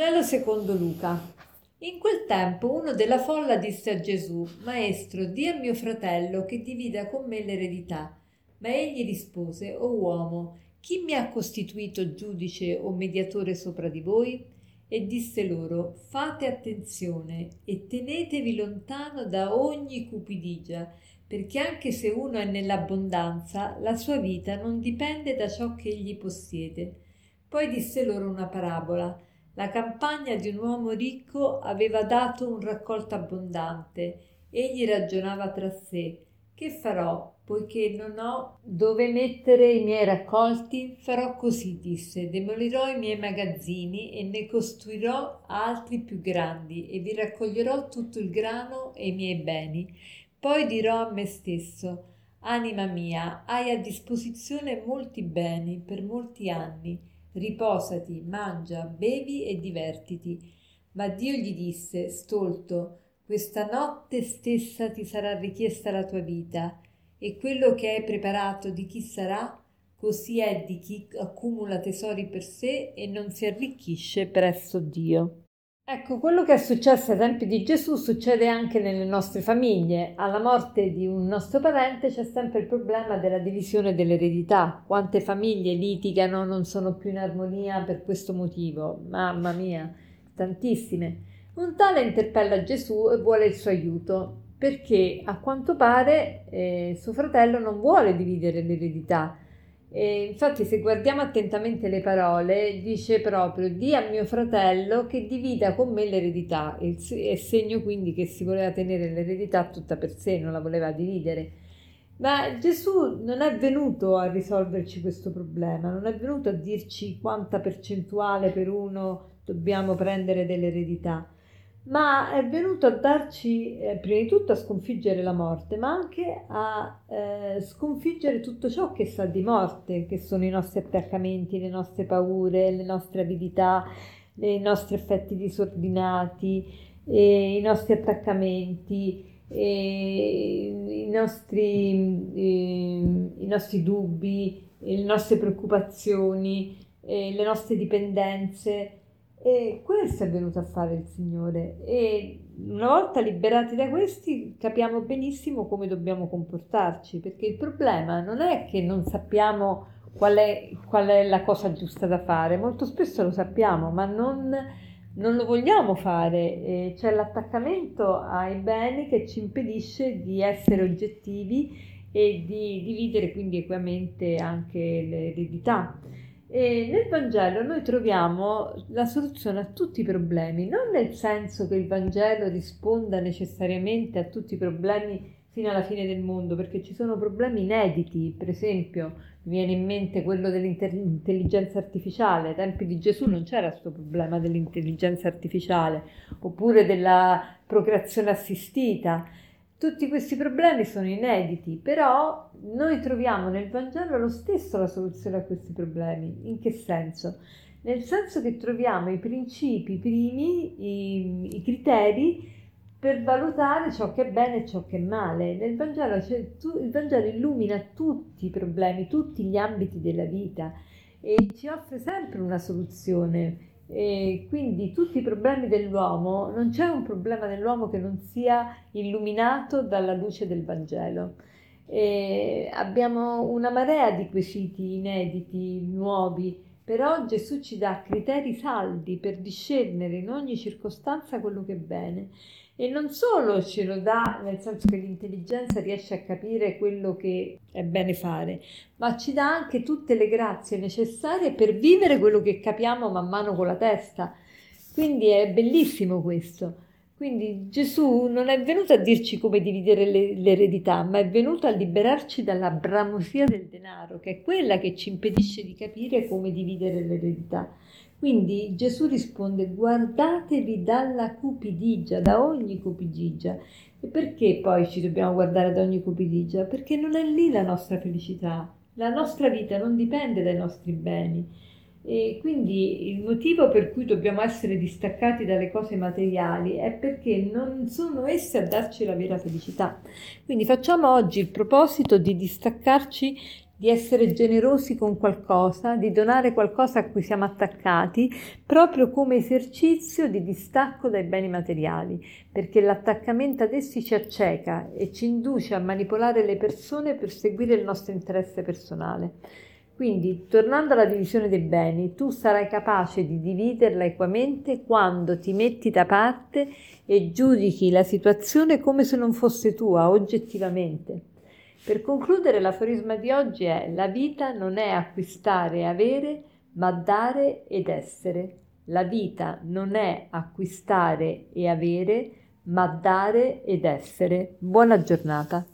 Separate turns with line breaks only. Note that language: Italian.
Vangelo secondo Luca. In quel tempo uno della folla disse a Gesù, Maestro, di a mio fratello che divida con me l'eredità. Ma egli rispose, O uomo, chi mi ha costituito giudice o mediatore sopra di voi? E disse loro, Fate attenzione e tenetevi lontano da ogni cupidigia, perché anche se uno è nell'abbondanza, la sua vita non dipende da ciò che egli possiede. Poi disse loro una parabola la campagna di un uomo ricco aveva dato un raccolto abbondante. Egli ragionava tra sé: Che farò? Poiché non ho dove mettere i miei raccolti, farò così, disse, demolirò i miei magazzini e ne costruirò altri più grandi e vi raccoglierò tutto il grano e i miei beni. Poi dirò a me stesso, anima mia, hai a disposizione molti beni per molti anni riposati, mangia, bevi e divertiti. Ma Dio gli disse, stolto, questa notte stessa ti sarà richiesta la tua vita, e quello che hai preparato di chi sarà, così è di chi accumula tesori per sé e non si arricchisce presso Dio. Ecco, quello che è successo ai tempi di Gesù succede anche nelle nostre famiglie. Alla morte di un nostro parente c'è sempre il problema della divisione dell'eredità. Quante famiglie litigano, non sono più in armonia per questo motivo? Mamma mia, tantissime. Un tale interpella Gesù e vuole il suo aiuto perché a quanto pare eh, suo fratello non vuole dividere l'eredità e infatti, se guardiamo attentamente le parole, dice proprio: Di a mio fratello che divida con me l'eredità. È segno quindi che si voleva tenere l'eredità tutta per sé, non la voleva dividere. Ma Gesù non è venuto a risolverci questo problema, non è venuto a dirci quanta percentuale per uno dobbiamo prendere dell'eredità ma è venuto a darci eh, prima di tutto a sconfiggere la morte, ma anche a eh, sconfiggere tutto ciò che sa di morte, che sono i nostri attaccamenti, le nostre paure, le nostre avidità, i nostri effetti disordinati, eh, i nostri attaccamenti, i nostri, i nostri dubbi, le nostre preoccupazioni, le nostre dipendenze e questo è venuto a fare il Signore. E una volta liberati da questi capiamo benissimo come dobbiamo comportarci, perché il problema non è che non sappiamo qual è, qual è la cosa giusta da fare, molto spesso lo sappiamo, ma non, non lo vogliamo fare, e c'è l'attaccamento ai beni che ci impedisce di essere oggettivi e di dividere quindi equamente anche l'eredità. E nel Vangelo noi troviamo la soluzione a tutti i problemi, non nel senso che il Vangelo risponda necessariamente a tutti i problemi fino alla fine del mondo, perché ci sono problemi inediti, per esempio mi viene in mente quello dell'intelligenza artificiale, ai tempi di Gesù non c'era questo problema dell'intelligenza artificiale, oppure della procreazione assistita. Tutti questi problemi sono inediti, però noi troviamo nel Vangelo lo stesso la soluzione a questi problemi. In che senso? Nel senso che troviamo i principi primi, i, i criteri per valutare ciò che è bene e ciò che è male. Nel Vangelo, tu, il Vangelo illumina tutti i problemi, tutti gli ambiti della vita e ci offre sempre una soluzione e quindi tutti i problemi dell'uomo, non c'è un problema dell'uomo che non sia illuminato dalla luce del Vangelo. E abbiamo una marea di quesiti inediti, nuovi, però Gesù ci dà criteri saldi per discernere in ogni circostanza quello che è bene e non solo ce lo dà nel senso che l'intelligenza riesce a capire quello che è bene fare, ma ci dà anche tutte le grazie necessarie per vivere quello che capiamo man mano con la testa. Quindi è bellissimo questo. Quindi Gesù non è venuto a dirci come dividere le, l'eredità, ma è venuto a liberarci dalla bramosia del denaro, che è quella che ci impedisce di capire come dividere l'eredità. Quindi Gesù risponde guardatevi dalla cupidigia, da ogni cupidigia. E perché poi ci dobbiamo guardare da ogni cupidigia? Perché non è lì la nostra felicità. La nostra vita non dipende dai nostri beni. E quindi il motivo per cui dobbiamo essere distaccati dalle cose materiali è perché non sono esse a darci la vera felicità. Quindi facciamo oggi il proposito di distaccarci di essere generosi con qualcosa, di donare qualcosa a cui siamo attaccati, proprio come esercizio di distacco dai beni materiali, perché l'attaccamento ad essi ci acceca e ci induce a manipolare le persone per seguire il nostro interesse personale. Quindi, tornando alla divisione dei beni, tu sarai capace di dividerla equamente quando ti metti da parte e giudichi la situazione come se non fosse tua oggettivamente. Per concludere, l'aforisma di oggi è la vita non è acquistare e avere, ma dare ed essere. La vita non è acquistare e avere, ma dare ed essere. Buona giornata.